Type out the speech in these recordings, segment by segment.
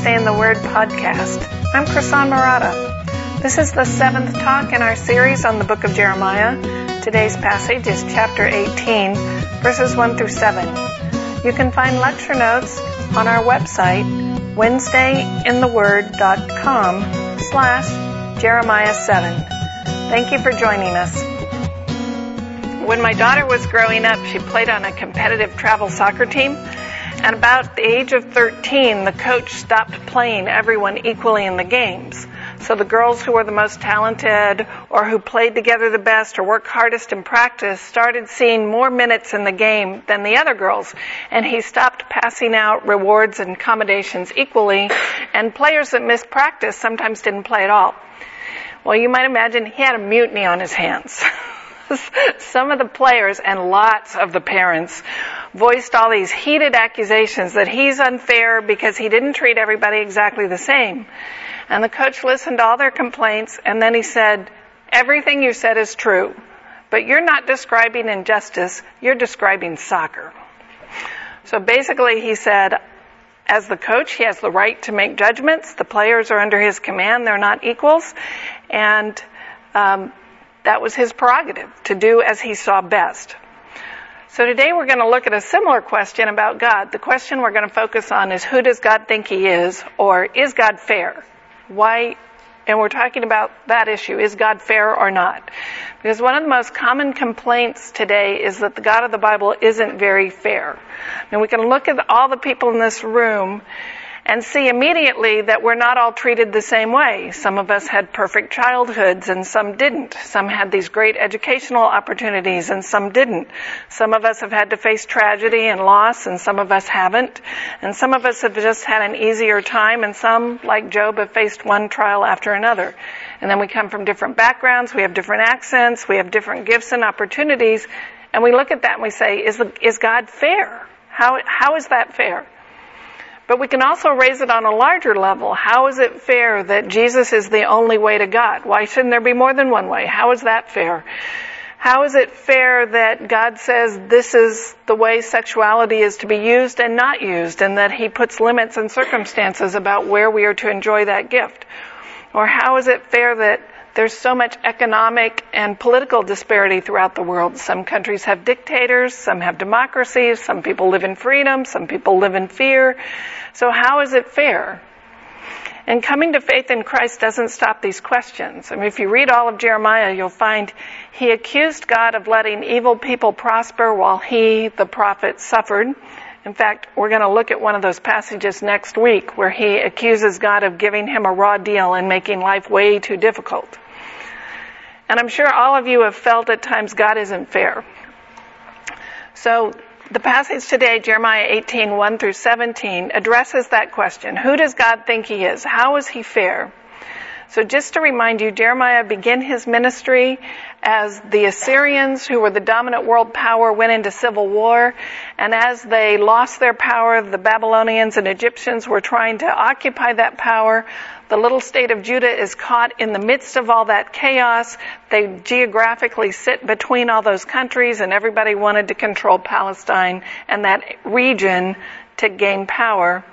downloading the Wednesday in the Word podcast. I'm Krisan Marotta. This is the seventh talk in our series on the book of Jeremiah. Today's passage is chapter 18, verses 1 through 7. You can find lecture notes on our website, wednesdayintheword.com slash Jeremiah 7. Thank you for joining us. When my daughter was growing up, she played on a competitive travel soccer team at about the age of 13, the coach stopped playing everyone equally in the games. So the girls who were the most talented or who played together the best or worked hardest in practice started seeing more minutes in the game than the other girls. And he stopped passing out rewards and accommodations equally. And players that missed practice sometimes didn't play at all. Well, you might imagine he had a mutiny on his hands. some of the players and lots of the parents voiced all these heated accusations that he's unfair because he didn't treat everybody exactly the same. And the coach listened to all their complaints and then he said, everything you said is true, but you're not describing injustice, you're describing soccer. So basically he said, as the coach, he has the right to make judgments. The players are under his command. They're not equals. And um, that was his prerogative to do as he saw best. So today we're going to look at a similar question about God. The question we're going to focus on is who does God think he is or is God fair? Why and we're talking about that issue. Is God fair or not? Because one of the most common complaints today is that the God of the Bible isn't very fair. And we can look at all the people in this room and see immediately that we're not all treated the same way. Some of us had perfect childhoods and some didn't. Some had these great educational opportunities and some didn't. Some of us have had to face tragedy and loss and some of us haven't. And some of us have just had an easier time and some, like Job, have faced one trial after another. And then we come from different backgrounds, we have different accents, we have different gifts and opportunities, and we look at that and we say, is, the, is God fair? How, how is that fair? But we can also raise it on a larger level. How is it fair that Jesus is the only way to God? Why shouldn't there be more than one way? How is that fair? How is it fair that God says this is the way sexuality is to be used and not used and that He puts limits and circumstances about where we are to enjoy that gift? Or how is it fair that there's so much economic and political disparity throughout the world. Some countries have dictators, some have democracies, some people live in freedom, some people live in fear. So how is it fair? And coming to faith in Christ doesn't stop these questions. I mean, if you read all of Jeremiah, you'll find he accused God of letting evil people prosper while he, the prophet, suffered. In fact, we're going to look at one of those passages next week where he accuses God of giving him a raw deal and making life way too difficult. And I'm sure all of you have felt at times God isn't fair. So the passage today, Jeremiah 18, 1 through 17, addresses that question. Who does God think he is? How is he fair? So just to remind you, Jeremiah began his ministry as the Assyrians, who were the dominant world power, went into civil war. And as they lost their power, the Babylonians and Egyptians were trying to occupy that power. The little state of Judah is caught in the midst of all that chaos. They geographically sit between all those countries and everybody wanted to control Palestine and that region to gain power.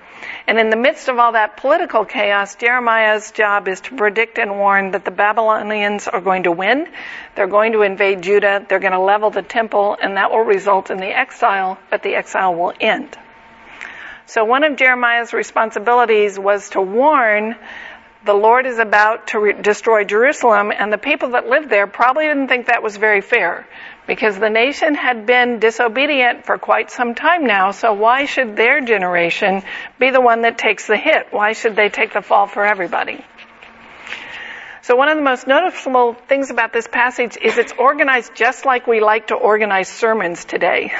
And in the midst of all that political chaos, Jeremiah's job is to predict and warn that the Babylonians are going to win. They're going to invade Judah. They're going to level the temple and that will result in the exile, but the exile will end. So one of Jeremiah's responsibilities was to warn the Lord is about to re- destroy Jerusalem and the people that lived there probably didn't think that was very fair because the nation had been disobedient for quite some time now, so why should their generation be the one that takes the hit? Why should they take the fall for everybody? So one of the most noticeable things about this passage is it's organized just like we like to organize sermons today.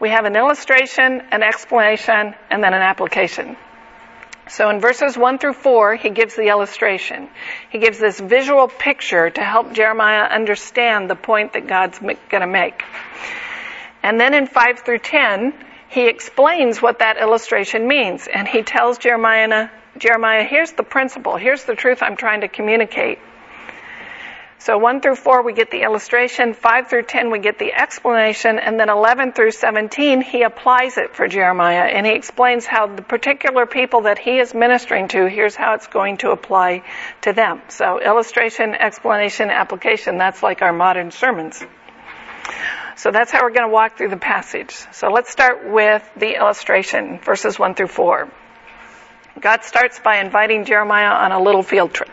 We have an illustration, an explanation, and then an application. So in verses 1 through 4, he gives the illustration. He gives this visual picture to help Jeremiah understand the point that God's going to make. And then in 5 through 10, he explains what that illustration means. And he tells Jeremiah, Jeremiah, here's the principle, here's the truth I'm trying to communicate. So 1 through 4 we get the illustration, 5 through 10 we get the explanation, and then 11 through 17 he applies it for Jeremiah and he explains how the particular people that he is ministering to, here's how it's going to apply to them. So illustration, explanation, application, that's like our modern sermons. So that's how we're going to walk through the passage. So let's start with the illustration, verses 1 through 4. God starts by inviting Jeremiah on a little field trip.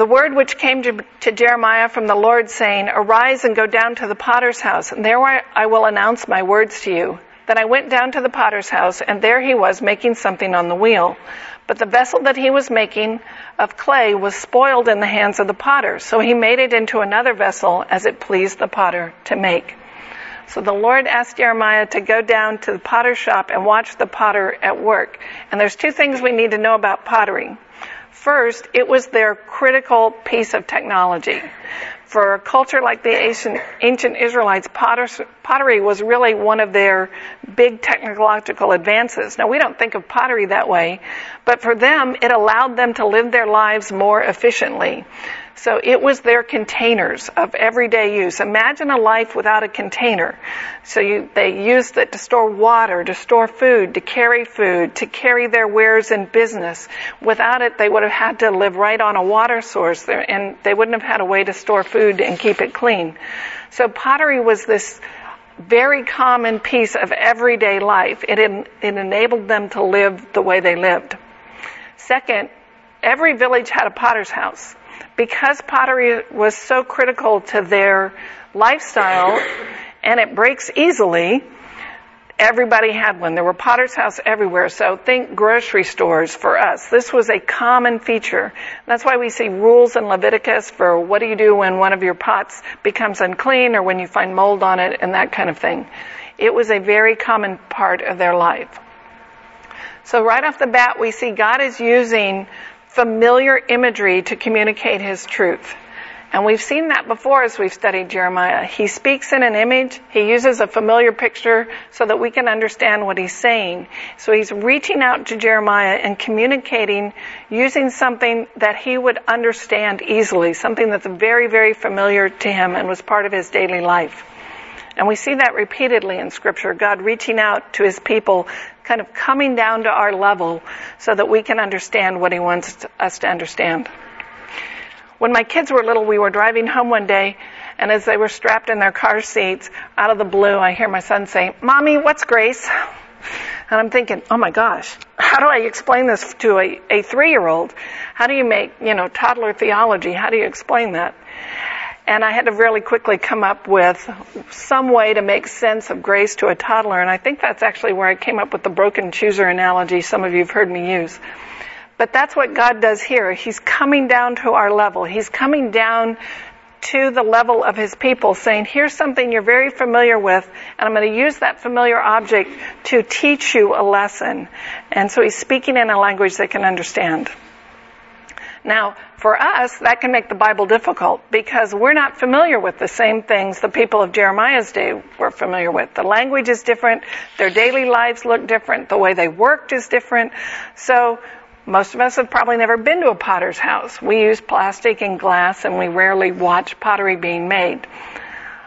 The word which came to, to, Jeremiah from the Lord saying, Arise and go down to the potter's house, and there I will announce my words to you. Then I went down to the potter's house, and there he was making something on the wheel. But the vessel that he was making of clay was spoiled in the hands of the potter, so he made it into another vessel as it pleased the potter to make. So the Lord asked Jeremiah to go down to the potter's shop and watch the potter at work. And there's two things we need to know about pottery. First, it was their critical piece of technology. For a culture like the ancient, ancient Israelites, pottery was really one of their big technological advances. Now, we don't think of pottery that way, but for them, it allowed them to live their lives more efficiently. So it was their containers of everyday use. Imagine a life without a container. So you, they used it to store water, to store food, to carry food, to carry their wares in business. Without it, they would have had to live right on a water source there, and they wouldn't have had a way to store food and keep it clean. So pottery was this very common piece of everyday life. It, it enabled them to live the way they lived. Second, every village had a potter's house because pottery was so critical to their lifestyle and it breaks easily, everybody had one. There were potter's house everywhere. So think grocery stores for us. This was a common feature. That's why we see rules in Leviticus for what do you do when one of your pots becomes unclean or when you find mold on it and that kind of thing. It was a very common part of their life. So right off the bat, we see God is using familiar imagery to communicate his truth. And we've seen that before as we've studied Jeremiah. He speaks in an image. He uses a familiar picture so that we can understand what he's saying. So he's reaching out to Jeremiah and communicating using something that he would understand easily, something that's very, very familiar to him and was part of his daily life. And we see that repeatedly in scripture, God reaching out to his people, kind of coming down to our level so that we can understand what he wants us to understand. When my kids were little, we were driving home one day, and as they were strapped in their car seats, out of the blue, I hear my son say, Mommy, what's grace? And I'm thinking, oh my gosh, how do I explain this to a, a three year old? How do you make, you know, toddler theology? How do you explain that? And I had to really quickly come up with some way to make sense of grace to a toddler. And I think that's actually where I came up with the broken chooser analogy some of you have heard me use. But that's what God does here. He's coming down to our level. He's coming down to the level of his people saying, here's something you're very familiar with, and I'm going to use that familiar object to teach you a lesson. And so he's speaking in a language they can understand. Now, for us, that can make the Bible difficult because we're not familiar with the same things the people of Jeremiah's day were familiar with. The language is different, their daily lives look different, the way they worked is different. So, most of us have probably never been to a potter's house. We use plastic and glass and we rarely watch pottery being made.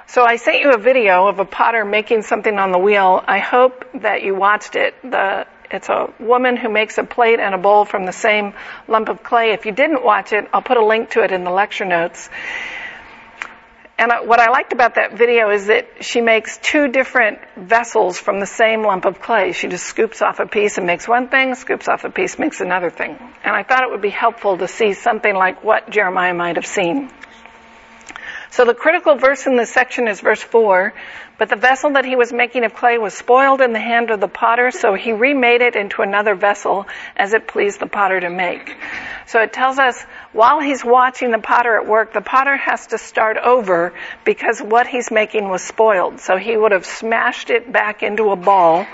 So I sent you a video of a potter making something on the wheel. I hope that you watched it. The it's a woman who makes a plate and a bowl from the same lump of clay. If you didn't watch it, I'll put a link to it in the lecture notes. And what I liked about that video is that she makes two different vessels from the same lump of clay. She just scoops off a piece and makes one thing, scoops off a piece, makes another thing. And I thought it would be helpful to see something like what Jeremiah might have seen. So the critical verse in this section is verse 4. But the vessel that he was making of clay was spoiled in the hand of the potter, so he remade it into another vessel as it pleased the potter to make. So it tells us while he's watching the potter at work, the potter has to start over because what he's making was spoiled. So he would have smashed it back into a ball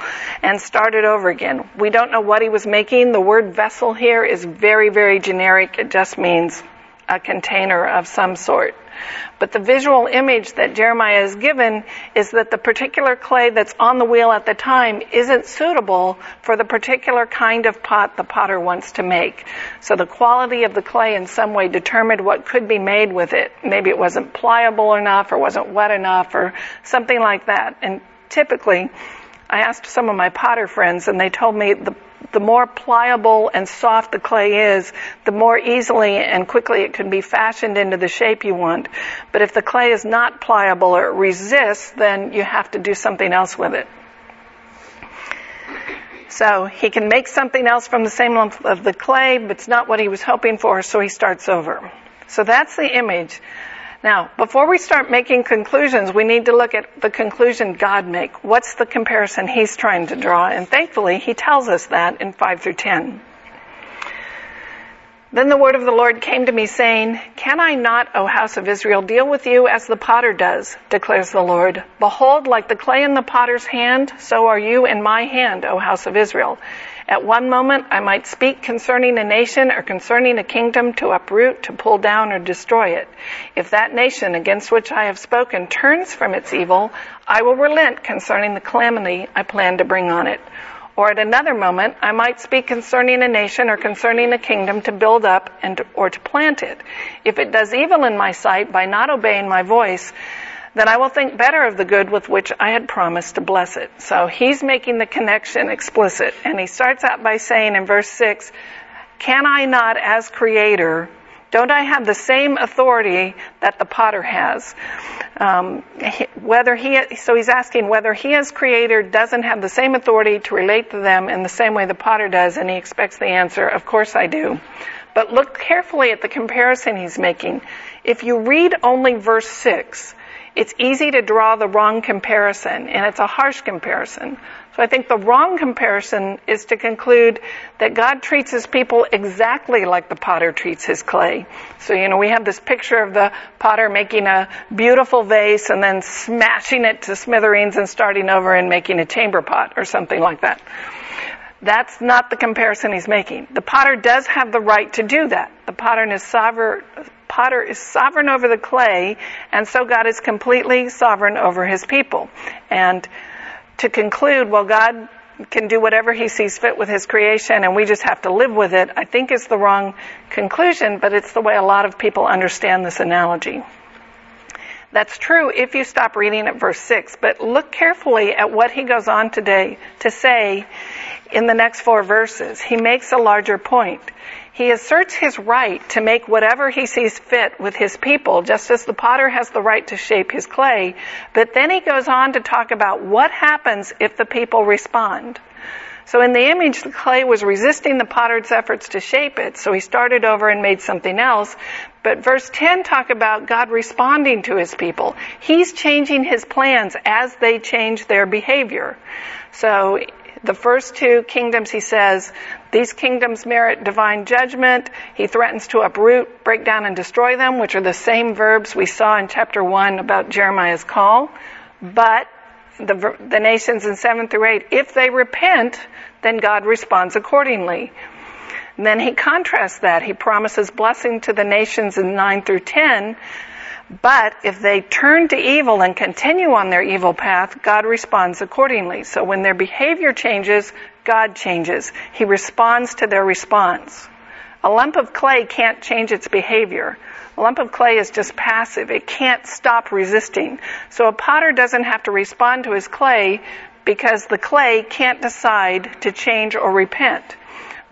and started over again. We don't know what he was making. The word vessel here is very, very generic. It just means a container of some sort. But the visual image that Jeremiah is given is that the particular clay that's on the wheel at the time isn't suitable for the particular kind of pot the potter wants to make. So the quality of the clay in some way determined what could be made with it. Maybe it wasn't pliable enough or wasn't wet enough or something like that. And typically, I asked some of my potter friends and they told me the the more pliable and soft the clay is, the more easily and quickly it can be fashioned into the shape you want. But if the clay is not pliable or resists, then you have to do something else with it. So he can make something else from the same lump of the clay, but it's not what he was hoping for, so he starts over. So that's the image. Now, before we start making conclusions, we need to look at the conclusion God make. What's the comparison he's trying to draw? And thankfully, he tells us that in 5 through 10. Then the word of the Lord came to me saying, Can I not, O house of Israel, deal with you as the potter does, declares the Lord. Behold, like the clay in the potter's hand, so are you in my hand, O house of Israel. At one moment I might speak concerning a nation or concerning a kingdom to uproot, to pull down or destroy it. If that nation against which I have spoken turns from its evil, I will relent concerning the calamity I plan to bring on it. Or at another moment, I might speak concerning a nation or concerning a kingdom to build up and or to plant it. If it does evil in my sight by not obeying my voice, then I will think better of the good with which I had promised to bless it. So he's making the connection explicit. And he starts out by saying in verse 6, Can I not, as creator, don't I have the same authority that the potter has? Um, whether he, so he's asking whether he as creator doesn't have the same authority to relate to them in the same way the potter does, and he expects the answer, of course I do. But look carefully at the comparison he's making. If you read only verse 6, it's easy to draw the wrong comparison, and it's a harsh comparison. So I think the wrong comparison is to conclude that God treats his people exactly like the potter treats his clay. So, you know, we have this picture of the potter making a beautiful vase and then smashing it to smithereens and starting over and making a chamber pot or something like that. That's not the comparison he's making. The potter does have the right to do that. The potter is sovereign, potter is sovereign over the clay, and so God is completely sovereign over his people. And to conclude, well, God can do whatever he sees fit with his creation and we just have to live with it, I think is the wrong conclusion, but it's the way a lot of people understand this analogy. That's true if you stop reading at verse 6, but look carefully at what he goes on today to say in the next four verses. He makes a larger point. He asserts his right to make whatever he sees fit with his people, just as the potter has the right to shape his clay. But then he goes on to talk about what happens if the people respond. So in the image, the clay was resisting the potter's efforts to shape it, so he started over and made something else. But verse 10 talk about God responding to his people. He's changing his plans as they change their behavior. So the first two kingdoms, he says, these kingdoms merit divine judgment. He threatens to uproot, break down, and destroy them, which are the same verbs we saw in chapter 1 about Jeremiah's call. But the, the nations in 7 through 8, if they repent, then God responds accordingly. And then he contrasts that. He promises blessing to the nations in 9 through 10, but if they turn to evil and continue on their evil path, God responds accordingly. So when their behavior changes, God changes. He responds to their response. A lump of clay can't change its behavior. A lump of clay is just passive. It can't stop resisting. So a potter doesn't have to respond to his clay because the clay can't decide to change or repent.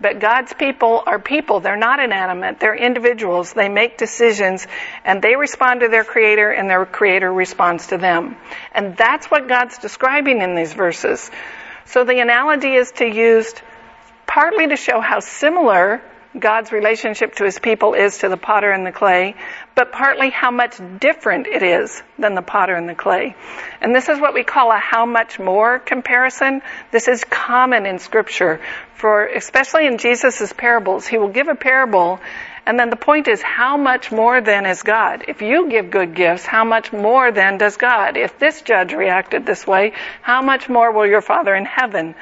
But God's people are people. They're not inanimate. They're individuals. They make decisions and they respond to their creator and their creator responds to them. And that's what God's describing in these verses. So the analogy is to used partly to show how similar God's relationship to his people is to the potter and the clay, but partly how much different it is than the potter and the clay. And this is what we call a how much more comparison. This is common in scripture for, especially in Jesus' parables. He will give a parable and then the point is, how much more then is God? If you give good gifts, how much more then does God? If this judge reacted this way, how much more will your Father in heaven?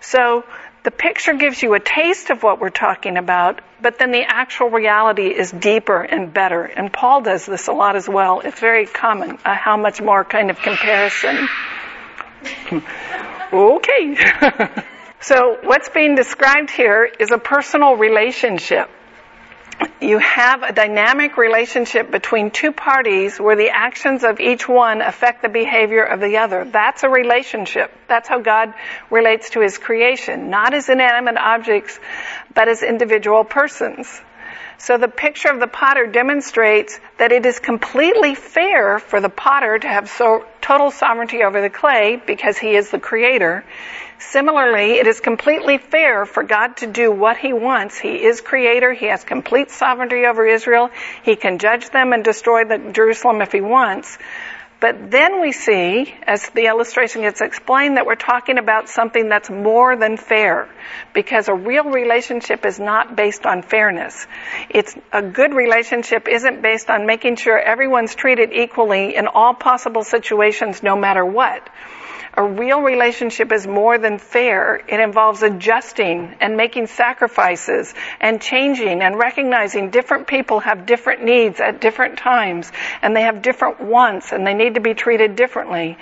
So, The picture gives you a taste of what we're talking about, but then the actual reality is deeper and better. And Paul does this a lot as well. It's very common, how much more kind of comparison. okay. so what's being described here is a personal relationship you have a dynamic relationship between two parties where the actions of each one affect the behavior of the other. That's a relationship. That's how God relates to His creation, not as inanimate objects, but as individual persons. So the picture of the potter demonstrates that it is completely fair for the potter to have so, total sovereignty over the clay because he is the creator. Similarly, it is completely fair for God to do what He wants. He is creator. He has complete sovereignty over Israel. He can judge them and destroy the Jerusalem if He wants. But then we see, as the illustration gets explained, that we're talking about something that's more than fair. Because a real relationship is not based on fairness. It's, a good relationship isn't based on making sure everyone's treated equally in all possible situations no matter what. A real relationship is more than fair. It involves adjusting and making sacrifices and changing and recognizing different people have different needs at different times and they have different wants and they need to be treated differently.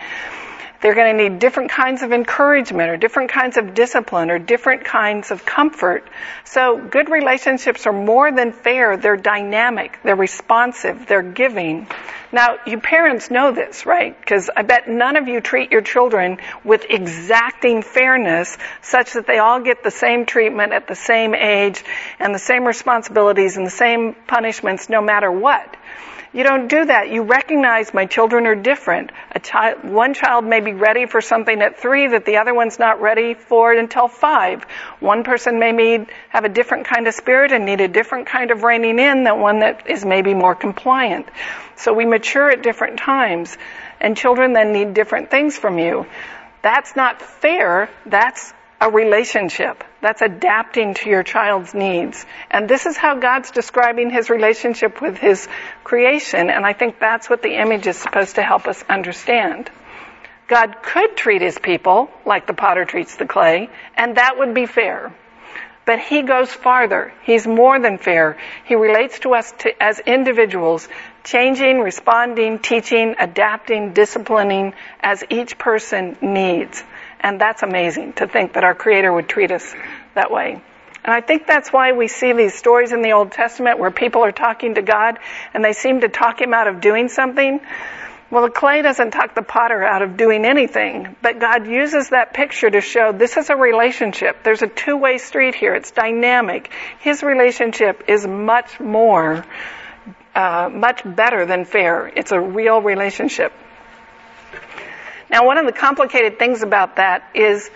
They're going to need different kinds of encouragement or different kinds of discipline or different kinds of comfort. So good relationships are more than fair. They're dynamic. They're responsive. They're giving. Now, you parents know this, right? Because I bet none of you treat your children with exacting fairness such that they all get the same treatment at the same age and the same responsibilities and the same punishments no matter what. You don't do that. You recognize my children are different. Child, one child may be ready for something at three that the other one's not ready for until five. One person may need, have a different kind of spirit and need a different kind of reining in than one that is maybe more compliant. So we mature at different times and children then need different things from you. That's not fair. That's a relationship. That's adapting to your child's needs. And this is how God's describing his relationship with his creation. And I think that's what the image is supposed to help us understand. God could treat his people like the potter treats the clay, and that would be fair. But he goes farther. He's more than fair. He relates to us to, as individuals, changing, responding, teaching, adapting, disciplining as each person needs. And that's amazing to think that our Creator would treat us that way. And I think that's why we see these stories in the Old Testament where people are talking to God and they seem to talk Him out of doing something. Well, the clay doesn't talk the potter out of doing anything, but God uses that picture to show this is a relationship. There's a two-way street here. It's dynamic. His relationship is much more, uh, much better than fair. It's a real relationship. Now, one of the complicated things about that is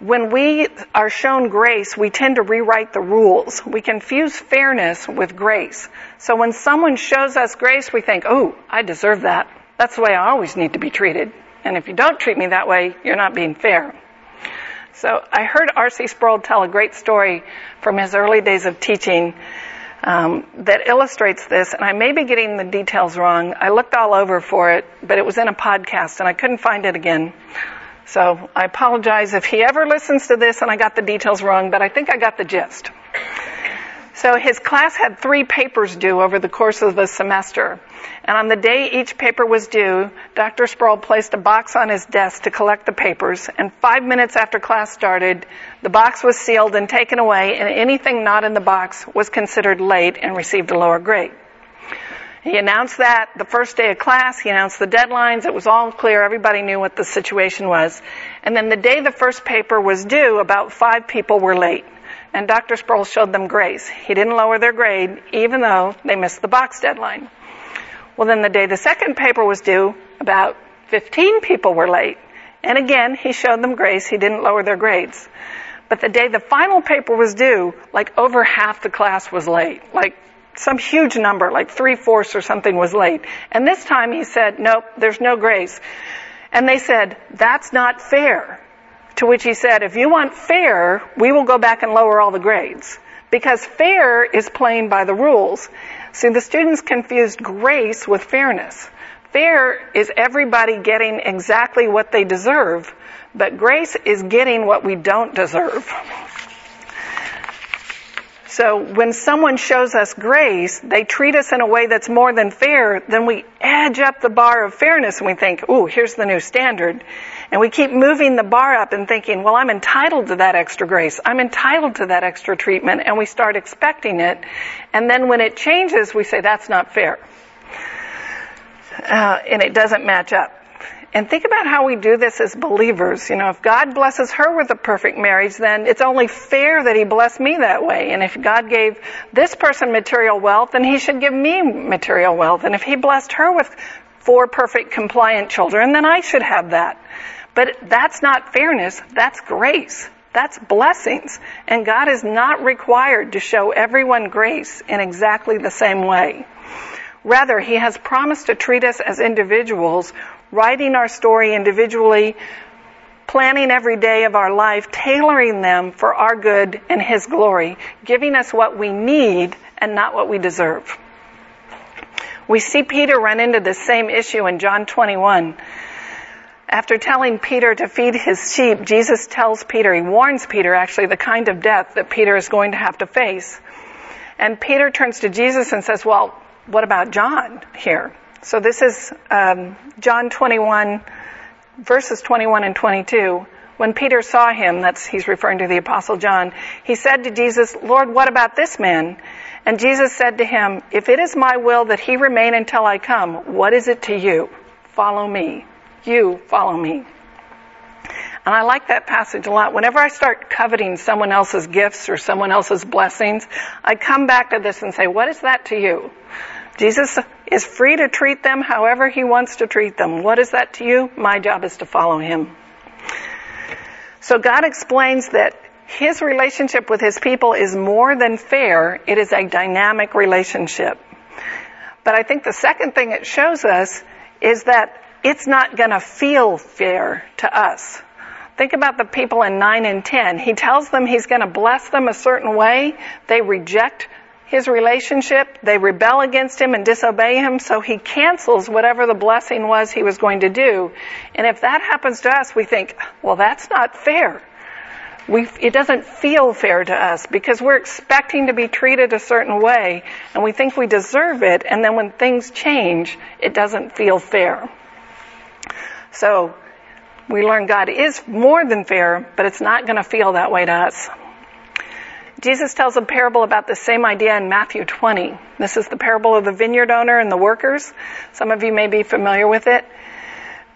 when we are shown grace, we tend to rewrite the rules. We confuse fairness with grace. So when someone shows us grace, we think, oh, I deserve that. That's the way I always need to be treated. And if you don't treat me that way, you're not being fair. So I heard R.C. Sproul tell a great story from his early days of teaching um, that illustrates this, and I may be getting the details wrong. I looked all over for it, but it was in a podcast, and I couldn't find it again. So I apologize if he ever listens to this and I got the details wrong, but I think I got the gist. So his class had three papers due over the course of the semester. And on the day each paper was due, Dr. Sproul placed a box on his desk to collect the papers. And five minutes after class started, the box was sealed and taken away, and anything not in the box was considered late and received a lower grade. He announced that the first day of class. He announced the deadlines. It was all clear. Everybody knew what the situation was. And then the day the first paper was due, about five people were late and Dr. Sproul showed them grace. He didn't lower their grade, even though they missed the box deadline. Well, then the day the second paper was due, about 15 people were late. And again, he showed them grace. He didn't lower their grades. But the day the final paper was due, like over half the class was late. Like some huge number, like three fourths or something was late. And this time he said, nope, there's no grace. And they said, that's not fair. To which he said, if you want fair, we will go back and lower all the grades. Because fair is playing by the rules. See, the students confused grace with fairness. Fair is everybody getting exactly what they deserve, but grace is getting what we don't deserve. So when someone shows us grace, they treat us in a way that's more than fair, then we edge up the bar of fairness and we think, ooh, here's the new standard. And we keep moving the bar up and thinking, well, I'm entitled to that extra grace. I'm entitled to that extra treatment. And we start expecting it. And then when it changes, we say, that's not fair. Uh, and it doesn't match up. And think about how we do this as believers. You know, if God blesses her with a perfect marriage, then it's only fair that He bless me that way. And if God gave this person material wealth, then He should give me material wealth. And if He blessed her with four perfect compliant children, then I should have that. But that's not fairness, that's grace. That's blessings. And God is not required to show everyone grace in exactly the same way. Rather, He has promised to treat us as individuals writing our story individually, planning every day of our life, tailoring them for our good and His glory, giving us what we need and not what we deserve. We see Peter run into the same issue in John 21. After telling Peter to feed his sheep, Jesus tells Peter, he warns Peter actually the kind of death that Peter is going to have to face. And Peter turns to Jesus and says, well, what about John here? So this is um, John 21, verses 21 and 22. When Peter saw him, that's he's referring to the apostle John, he said to Jesus, "Lord, what about this man?" And Jesus said to him, "If it is my will that he remain until I come, what is it to you? Follow me. You follow me." And I like that passage a lot. Whenever I start coveting someone else's gifts or someone else's blessings, I come back to this and say, what is that to you? Jesus is free to treat them however he wants to treat them. What is that to you? My job is to follow him. So God explains that his relationship with his people is more than fair. It is a dynamic relationship. But I think the second thing it shows us is that it's not going to feel fair to us. Think about the people in 9 and 10. He tells them he's going to bless them a certain way. They reject his relationship. They rebel against him and disobey him, so he cancels whatever the blessing was he was going to do. And if that happens to us, we think, well, that's not fair. We, it doesn't feel fair to us because we're expecting to be treated a certain way and we think we deserve it and then when things change, it doesn't feel fair. So, we learn God is more than fair, but it's not going to feel that way to us. Jesus tells a parable about the same idea in Matthew 20. This is the parable of the vineyard owner and the workers. Some of you may be familiar with it.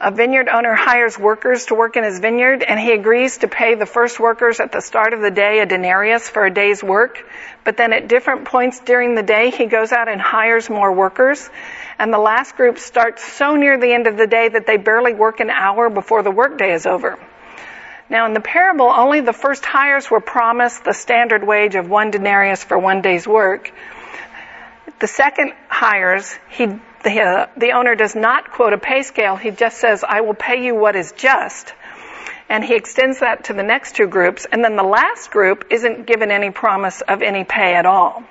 A vineyard owner hires workers to work in his vineyard and he agrees to pay the first workers at the start of the day a denarius for a day's work. But then at different points during the day, he goes out and hires more workers. And the last group starts so near the end of the day that they barely work an hour before the workday is over. Now in the parable, only the first hires were promised the standard wage of one denarius for one day's work. The second hires, he, the, uh, the owner does not quote a pay scale. He just says, I will pay you what is just. And he extends that to the next two groups. And then the last group isn't given any promise of any pay at all.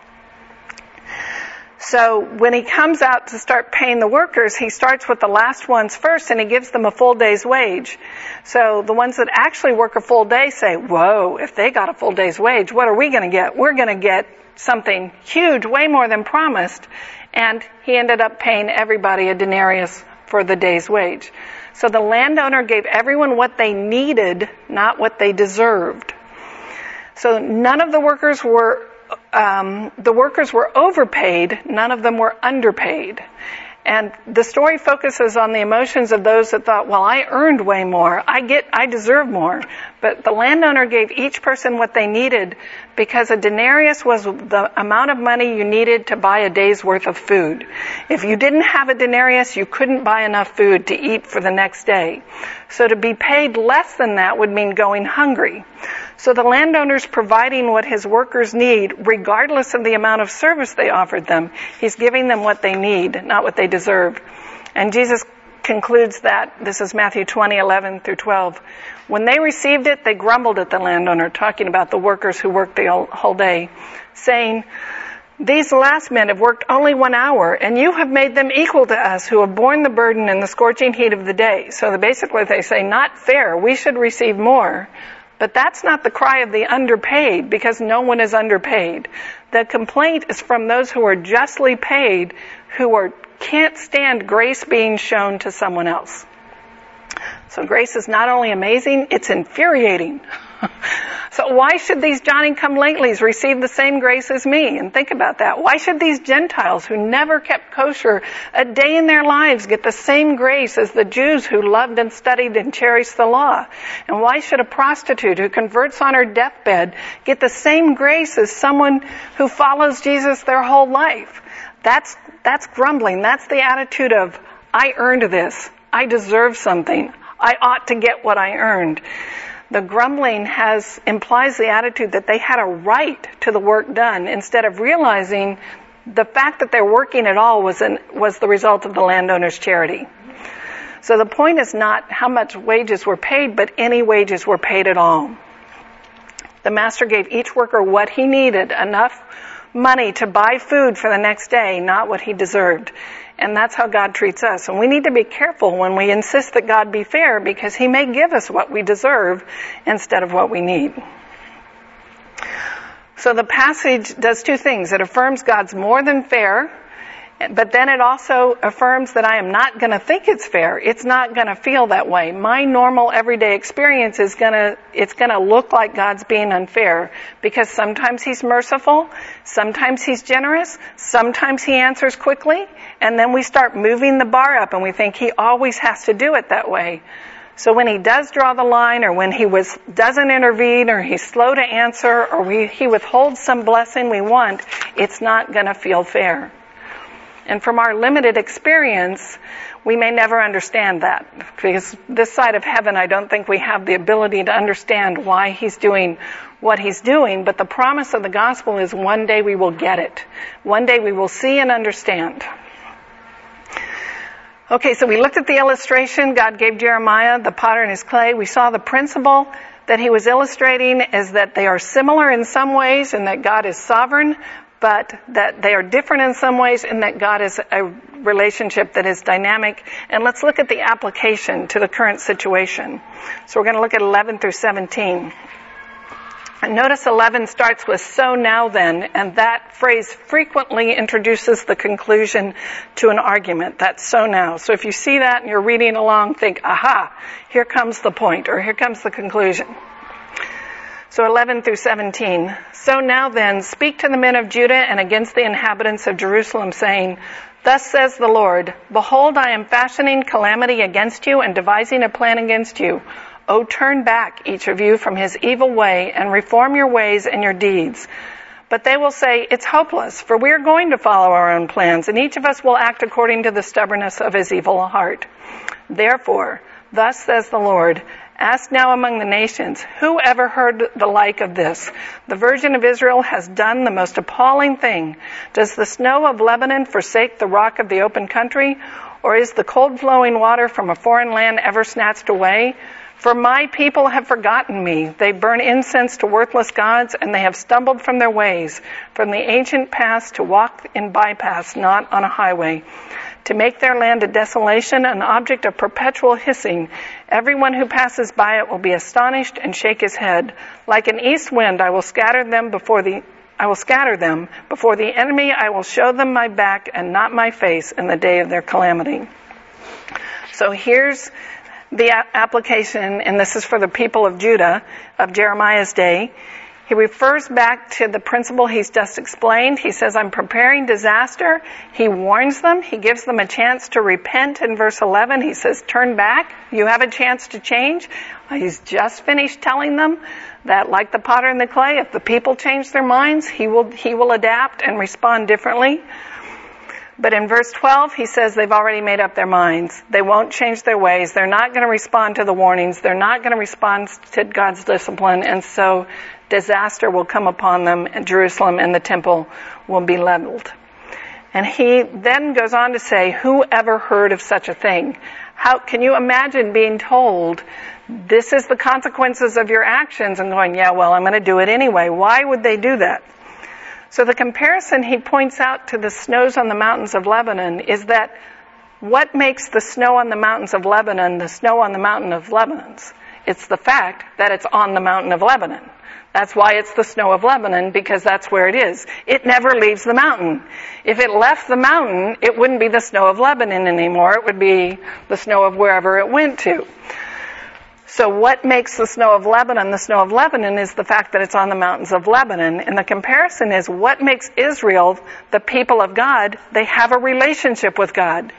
So when he comes out to start paying the workers, he starts with the last ones first and he gives them a full day's wage. So the ones that actually work a full day say, whoa, if they got a full day's wage, what are we going to get? We're going to get something huge, way more than promised. And he ended up paying everybody a denarius for the day's wage. So the landowner gave everyone what they needed, not what they deserved. So none of the workers were um, the workers were overpaid, none of them were underpaid. And the story focuses on the emotions of those that thought, well, I earned way more. I get, I deserve more. But the landowner gave each person what they needed because a denarius was the amount of money you needed to buy a day's worth of food. If you didn't have a denarius, you couldn't buy enough food to eat for the next day. So to be paid less than that would mean going hungry. So the landowner's providing what his workers need, regardless of the amount of service they offered them. He's giving them what they need, not what they deserve. And Jesus concludes that, this is Matthew 20, 11 through 12. When they received it, they grumbled at the landowner, talking about the workers who worked the whole day, saying, These last men have worked only one hour, and you have made them equal to us who have borne the burden in the scorching heat of the day. So basically they say, not fair, we should receive more. But that's not the cry of the underpaid, because no one is underpaid. The complaint is from those who are justly paid, who are, can't stand grace being shown to someone else. So grace is not only amazing, it's infuriating. so why should these Johnny come latelys receive the same grace as me? And think about that. Why should these Gentiles who never kept kosher a day in their lives get the same grace as the Jews who loved and studied and cherished the law? And why should a prostitute who converts on her deathbed get the same grace as someone who follows Jesus their whole life? That's, that's grumbling. That's the attitude of, I earned this. I deserve something. I ought to get what I earned. The grumbling has implies the attitude that they had a right to the work done instead of realizing the fact that they're working at all was an, was the result of the landowner's charity. So the point is not how much wages were paid, but any wages were paid at all. The master gave each worker what he needed, enough money to buy food for the next day, not what he deserved. And that's how God treats us. And we need to be careful when we insist that God be fair because He may give us what we deserve instead of what we need. So the passage does two things. It affirms God's more than fair but then it also affirms that I am not going to think it's fair. It's not going to feel that way. My normal everyday experience is going to, it's going to look like God's being unfair because sometimes He's merciful, sometimes He's generous, sometimes He answers quickly, and then we start moving the bar up and we think He always has to do it that way. So when he does draw the line or when he was, doesn't intervene or he's slow to answer or we, he withholds some blessing we want, it's not going to feel fair. And from our limited experience, we may never understand that. Because this side of heaven, I don't think we have the ability to understand why he's doing what he's doing, but the promise of the gospel is one day we will get it. One day we will see and understand. Okay, so we looked at the illustration God gave Jeremiah, the potter and his clay. We saw the principle that he was illustrating is that they are similar in some ways and that God is sovereign, but that they are different in some ways and that God is a relationship that is dynamic. And let's look at the application to the current situation. So we're going to look at 11 through 17. And notice 11 starts with so now then, and that phrase frequently introduces the conclusion to an argument. That's so now. So if you see that and you're reading along, think, aha, here comes the point, or here comes the conclusion. So 11 through 17. So now then, speak to the men of Judah and against the inhabitants of Jerusalem, saying, Thus says the Lord, Behold, I am fashioning calamity against you and devising a plan against you. O turn back, each of you, from his evil way and reform your ways and your deeds. But they will say, it's hopeless, for we are going to follow our own plans, and each of us will act according to the stubbornness of his evil heart. Therefore, thus says the Lord, Ask now among the nations, who ever heard the like of this? The Virgin of Israel has done the most appalling thing. Does the snow of Lebanon forsake the rock of the open country? Or is the cold flowing water from a foreign land ever snatched away? For my people have forgotten me. They burn incense to worthless gods, and they have stumbled from their ways, from the ancient paths to walk in bypaths, not on a highway to make their land a desolation, an object of perpetual hissing. Everyone who passes by it will be astonished and shake his head. Like an east wind, I will scatter them before the I will scatter them before the enemy. I will show them my back and not my face in the day of their calamity. So here's the application, and this is for the people of Judah of Jeremiah's day. He refers back to the principle he's just explained. He says, I'm preparing disaster. He warns them. He gives them a chance to repent in verse 11. He says, turn back. You have a chance to change. He's just finished telling them that like the potter and the clay, if the people change their minds, he will, he will adapt and respond differently. But in verse 12, he says they've already made up their minds. They won't change their ways. They're not going to respond to the warnings. They're not going to respond to God's discipline. And so disaster will come upon them and Jerusalem and the temple will be leveled. And he then goes on to say, who ever heard of such a thing? How can you imagine being told this is the consequences of your actions and going, yeah, well, I'm going to do it anyway. Why would they do that? So the comparison he points out to the snows on the mountains of Lebanon is that what makes the snow on the mountains of Lebanon the snow on the mountain of Lebanon's? It's the fact that it's on the mountain of Lebanon. That's why it's the snow of Lebanon, because that's where it is. It never leaves the mountain. If it left the mountain, it wouldn't be the snow of Lebanon anymore. It would be the snow of wherever it went to. So what makes the snow of Lebanon the snow of Lebanon is the fact that it's on the mountains of Lebanon. And the comparison is what makes Israel the people of God? They have a relationship with God.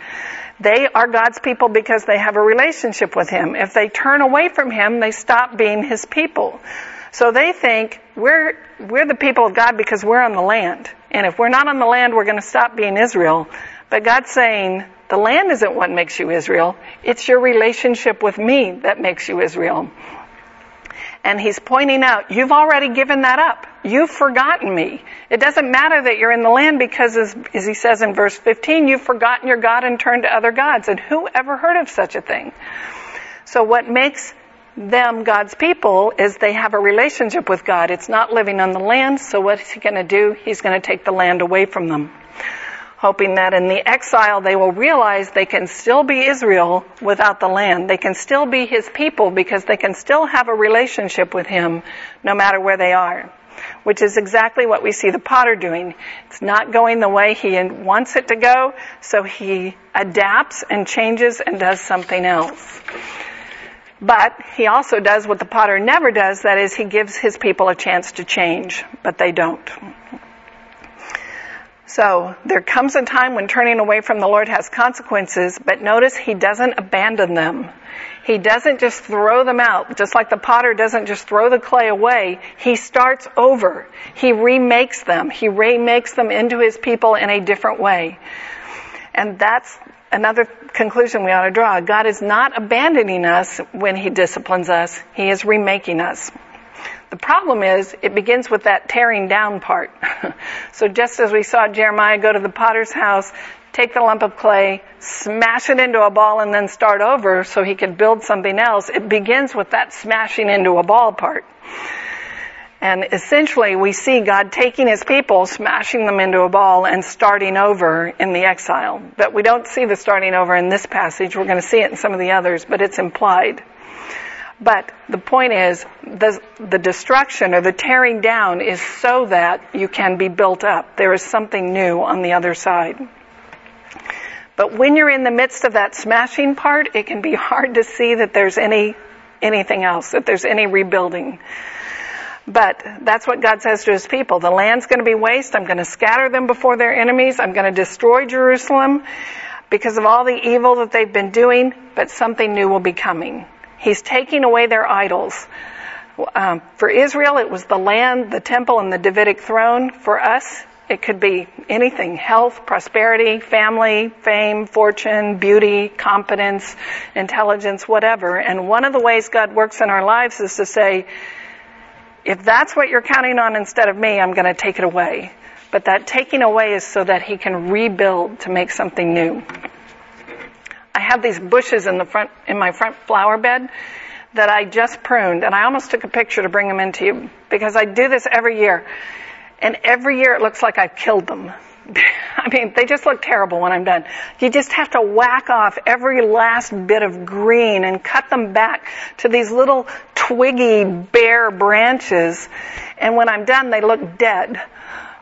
They are God's people because they have a relationship with Him. If they turn away from Him, they stop being His people. So they think we're, we're the people of God because we're on the land. And if we're not on the land, we're going to stop being Israel. But God's saying, the land isn't what makes you Israel. It's your relationship with me that makes you Israel. And he's pointing out, you've already given that up. You've forgotten me. It doesn't matter that you're in the land because as, as he says in verse 15, you've forgotten your God and turned to other gods. And who ever heard of such a thing? So what makes them God's people is they have a relationship with God. It's not living on the land, so what is he going to do? He's going to take the land away from them hoping that in the exile they will realize they can still be Israel without the land. They can still be his people because they can still have a relationship with him no matter where they are. Which is exactly what we see the potter doing. It's not going the way he wants it to go, so he adapts and changes and does something else. But he also does what the potter never does, that is, he gives his people a chance to change, but they don't. So there comes a time when turning away from the Lord has consequences, but notice he doesn't abandon them. He doesn't just throw them out, just like the potter doesn't just throw the clay away. He starts over. He remakes them. He remakes them into his people in a different way. And that's another conclusion we ought to draw. God is not abandoning us when he disciplines us. He is remaking us. The problem is, it begins with that tearing down part. so just as we saw Jeremiah go to the potter's house, take the lump of clay, smash it into a ball, and then start over so he could build something else, it begins with that smashing into a ball part. And essentially, we see God taking his people, smashing them into a ball, and starting over in the exile. But we don't see the starting over in this passage. We're going to see it in some of the others, but it's implied. But the point is, the, the destruction or the tearing down is so that you can be built up. There is something new on the other side. But when you're in the midst of that smashing part, it can be hard to see that there's any, anything else, that there's any rebuilding. But that's what God says to his people. The land's going to be waste. I'm going to scatter them before their enemies. I'm going to destroy Jerusalem because of all the evil that they've been doing, but something new will be coming. He's taking away their idols. Um, for Israel, it was the land, the temple, and the Davidic throne. For us, it could be anything health, prosperity, family, fame, fortune, beauty, competence, intelligence, whatever. And one of the ways God works in our lives is to say, if that's what you're counting on instead of me, I'm going to take it away. But that taking away is so that He can rebuild to make something new. I have these bushes in the front, in my front flower bed that I just pruned and I almost took a picture to bring them into you because I do this every year. And every year it looks like I've killed them. I mean, they just look terrible when I'm done. You just have to whack off every last bit of green and cut them back to these little twiggy, bare branches. And when I'm done, they look dead.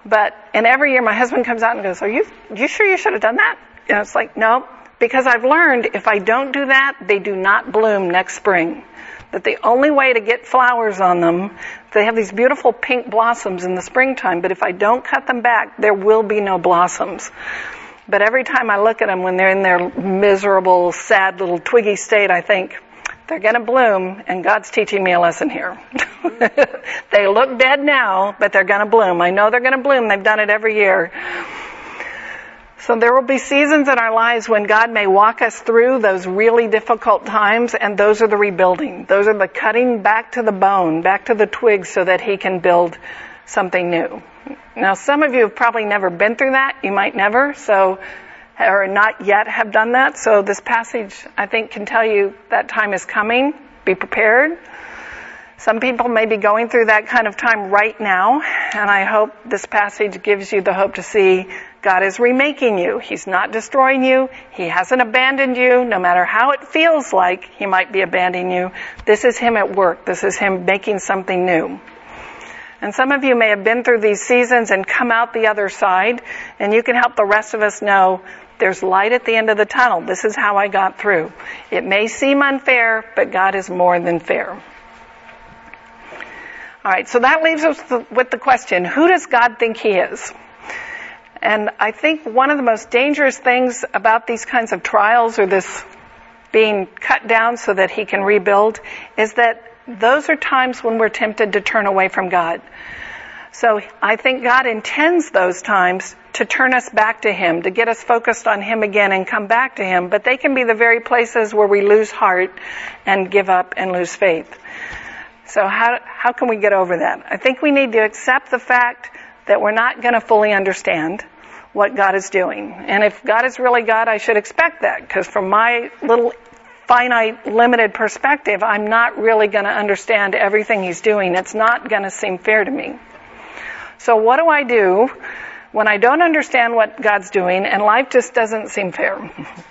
But, and every year my husband comes out and goes, are you, you sure you should have done that? And it's like, no, because I've learned if I don't do that, they do not bloom next spring. That the only way to get flowers on them, they have these beautiful pink blossoms in the springtime, but if I don't cut them back, there will be no blossoms. But every time I look at them when they're in their miserable, sad little twiggy state, I think, they're gonna bloom, and God's teaching me a lesson here. they look dead now, but they're gonna bloom. I know they're gonna bloom. They've done it every year. So there will be seasons in our lives when God may walk us through those really difficult times and those are the rebuilding. Those are the cutting back to the bone, back to the twigs so that He can build something new. Now some of you have probably never been through that. You might never, so, or not yet have done that. So this passage, I think, can tell you that time is coming. Be prepared. Some people may be going through that kind of time right now, and I hope this passage gives you the hope to see God is remaking you. He's not destroying you. He hasn't abandoned you, no matter how it feels like He might be abandoning you. This is Him at work. This is Him making something new. And some of you may have been through these seasons and come out the other side, and you can help the rest of us know there's light at the end of the tunnel. This is how I got through. It may seem unfair, but God is more than fair. All right, so that leaves us with the question, who does God think he is? And I think one of the most dangerous things about these kinds of trials or this being cut down so that he can rebuild is that those are times when we're tempted to turn away from God. So I think God intends those times to turn us back to Him, to get us focused on Him again and come back to Him, but they can be the very places where we lose heart and give up and lose faith. So how, how can we get over that? I think we need to accept the fact that we're not going to fully understand what God is doing. And if God is really God, I should expect that because from my little finite, limited perspective, I'm not really going to understand everything He's doing. It's not going to seem fair to me. So what do I do when I don't understand what God's doing and life just doesn't seem fair?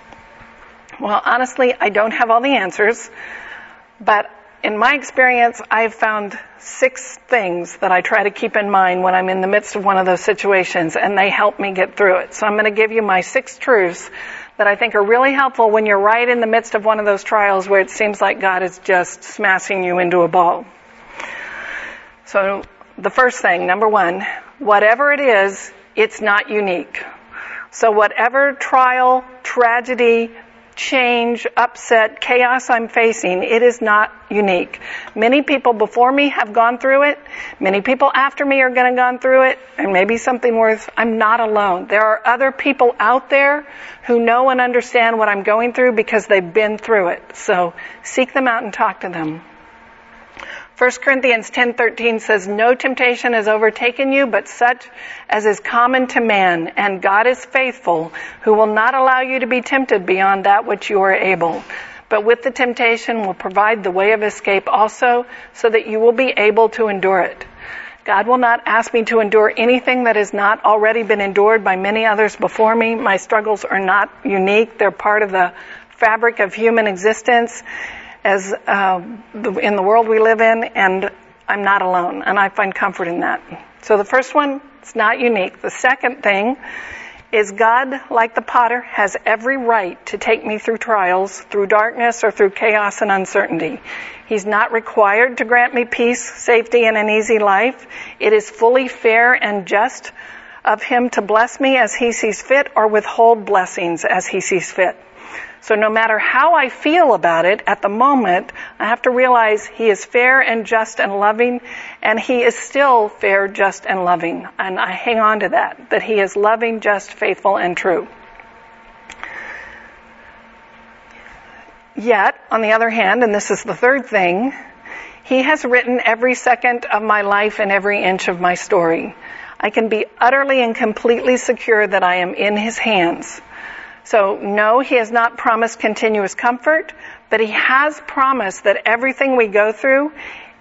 Well, honestly, I don't have all the answers, but in my experience, I've found six things that I try to keep in mind when I'm in the midst of one of those situations, and they help me get through it. So I'm going to give you my six truths that I think are really helpful when you're right in the midst of one of those trials where it seems like God is just smashing you into a ball. So the first thing, number one, whatever it is, it's not unique. So whatever trial, tragedy, change, upset, chaos I'm facing, it is not unique. Many people before me have gone through it. Many people after me are going to go through it. And maybe something worth, I'm not alone. There are other people out there who know and understand what I'm going through because they've been through it. So seek them out and talk to them. 1 Corinthians 10:13 says no temptation has overtaken you but such as is common to man and God is faithful who will not allow you to be tempted beyond that which you are able but with the temptation will provide the way of escape also so that you will be able to endure it. God will not ask me to endure anything that has not already been endured by many others before me. My struggles are not unique. They're part of the fabric of human existence as uh, in the world we live in, and I'm not alone, and I find comfort in that. So the first one, it's not unique. The second thing is God, like the potter, has every right to take me through trials, through darkness, or through chaos and uncertainty. He's not required to grant me peace, safety, and an easy life. It is fully fair and just of Him to bless me as He sees fit or withhold blessings as He sees fit. So no matter how I feel about it at the moment, I have to realize He is fair and just and loving, and He is still fair, just, and loving. And I hang on to that, that He is loving, just, faithful, and true. Yet, on the other hand, and this is the third thing, He has written every second of my life and every inch of my story. I can be utterly and completely secure that I am in His hands. So no, he has not promised continuous comfort, but he has promised that everything we go through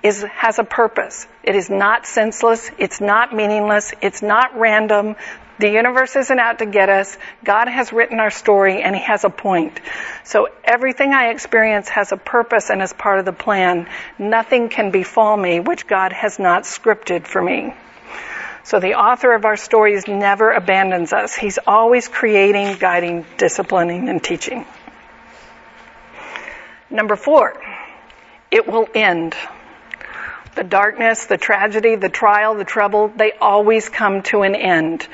is, has a purpose. It is not senseless. It's not meaningless. It's not random. The universe isn't out to get us. God has written our story and He has a point. So everything I experience has a purpose and is part of the plan. Nothing can befall me which God has not scripted for me. So the author of our stories never abandons us. He's always creating, guiding, disciplining, and teaching. Number four, it will end. The darkness, the tragedy, the trial, the trouble, they always come to an end.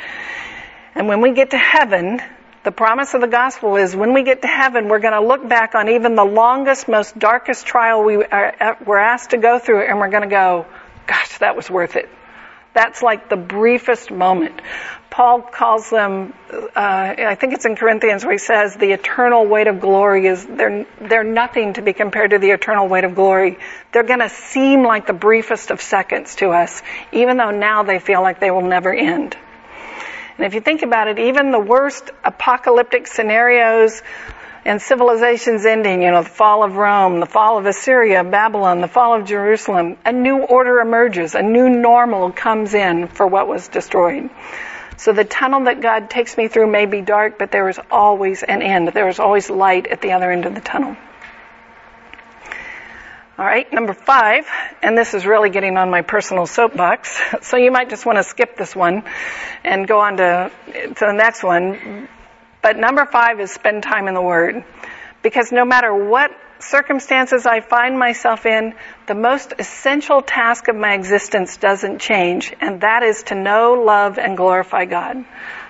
And when we get to heaven, the promise of the gospel is when we get to heaven, we're going to look back on even the longest, most darkest trial we are, we're asked to go through and we're going to go, gosh, that was worth it. That's like the briefest moment. Paul calls them, uh, I think it's in Corinthians where he says the eternal weight of glory is, they're, they're nothing to be compared to the eternal weight of glory. They're gonna seem like the briefest of seconds to us, even though now they feel like they will never end. And if you think about it, even the worst apocalyptic scenarios, and civilizations ending, you know, the fall of Rome, the fall of Assyria, Babylon, the fall of Jerusalem, a new order emerges, a new normal comes in for what was destroyed. So the tunnel that God takes me through may be dark, but there is always an end. There is always light at the other end of the tunnel. All right, number five, and this is really getting on my personal soapbox, so you might just want to skip this one and go on to, to the next one. But number five is spend time in the Word. Because no matter what circumstances I find myself in, the most essential task of my existence doesn't change, and that is to know, love, and glorify God.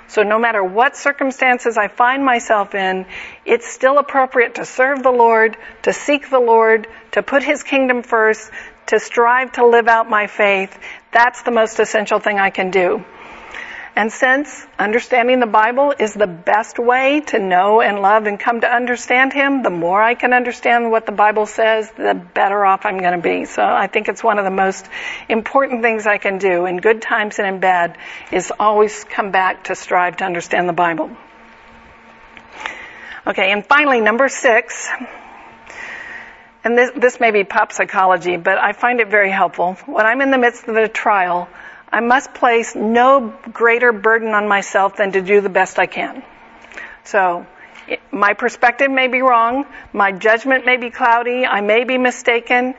So no matter what circumstances I find myself in, it's still appropriate to serve the Lord, to seek the Lord, to put His kingdom first, to strive to live out my faith. That's the most essential thing I can do. And since understanding the Bible is the best way to know and love and come to understand Him, the more I can understand what the Bible says, the better off I'm going to be. So I think it's one of the most important things I can do in good times and in bad is always come back to strive to understand the Bible. Okay, and finally, number six, and this, this may be pop psychology, but I find it very helpful. When I'm in the midst of a trial, I must place no greater burden on myself than to do the best I can. So, my perspective may be wrong, my judgment may be cloudy, I may be mistaken.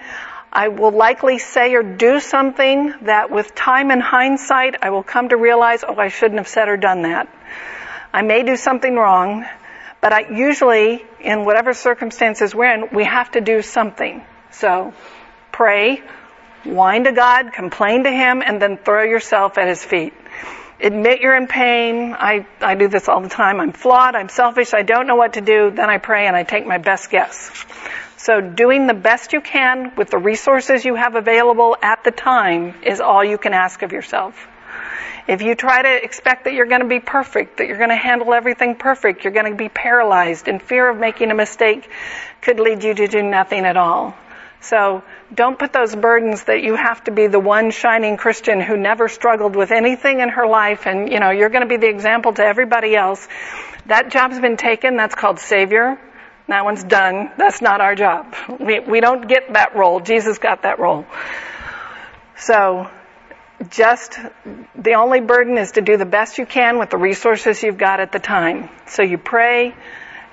I will likely say or do something that with time and hindsight I will come to realize, oh, I shouldn't have said or done that. I may do something wrong, but I usually, in whatever circumstances we're in, we have to do something. So, pray, whine to God, complain to Him, and then throw yourself at His feet. Admit you're in pain. I, I do this all the time. I'm flawed. I'm selfish. I don't know what to do. Then I pray and I take my best guess. So doing the best you can with the resources you have available at the time is all you can ask of yourself. If you try to expect that you're going to be perfect, that you're going to handle everything perfect, you're going to be paralyzed and fear of making a mistake could lead you to do nothing at all. So don't put those burdens that you have to be the one shining Christian who never struggled with anything in her life and, you know, you're going to be the example to everybody else. That job's been taken. That's called Savior. That one's done. That's not our job. We, we don't get that role. Jesus got that role. So, just the only burden is to do the best you can with the resources you've got at the time. So you pray,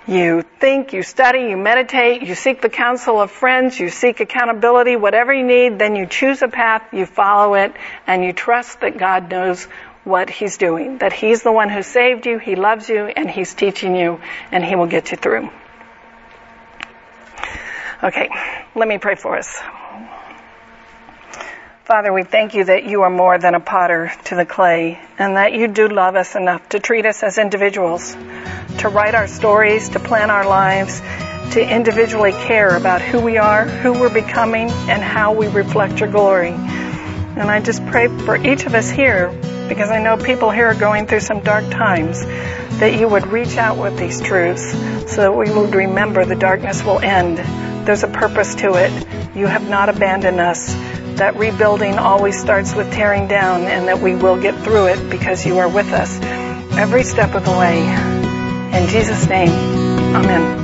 you think, you study, you meditate, you seek the counsel of friends, you seek accountability, whatever you need, then you choose a path, you follow it, and you trust that God knows what He's doing. That He's the one who saved you, He loves you, and He's teaching you, and He will get you through. Okay, let me pray for us. Father, we thank you that you are more than a potter to the clay, and that you do love us enough to treat us as individuals to write our stories, to plan our lives, to individually care about who we are, who we're becoming, and how we reflect your glory. And I just pray for each of us here, because I know people here are going through some dark times, that you would reach out with these truths so that we would remember the darkness will end. There's a purpose to it. You have not abandoned us. That rebuilding always starts with tearing down and that we will get through it because you are with us every step of the way. In Jesus' name, Amen.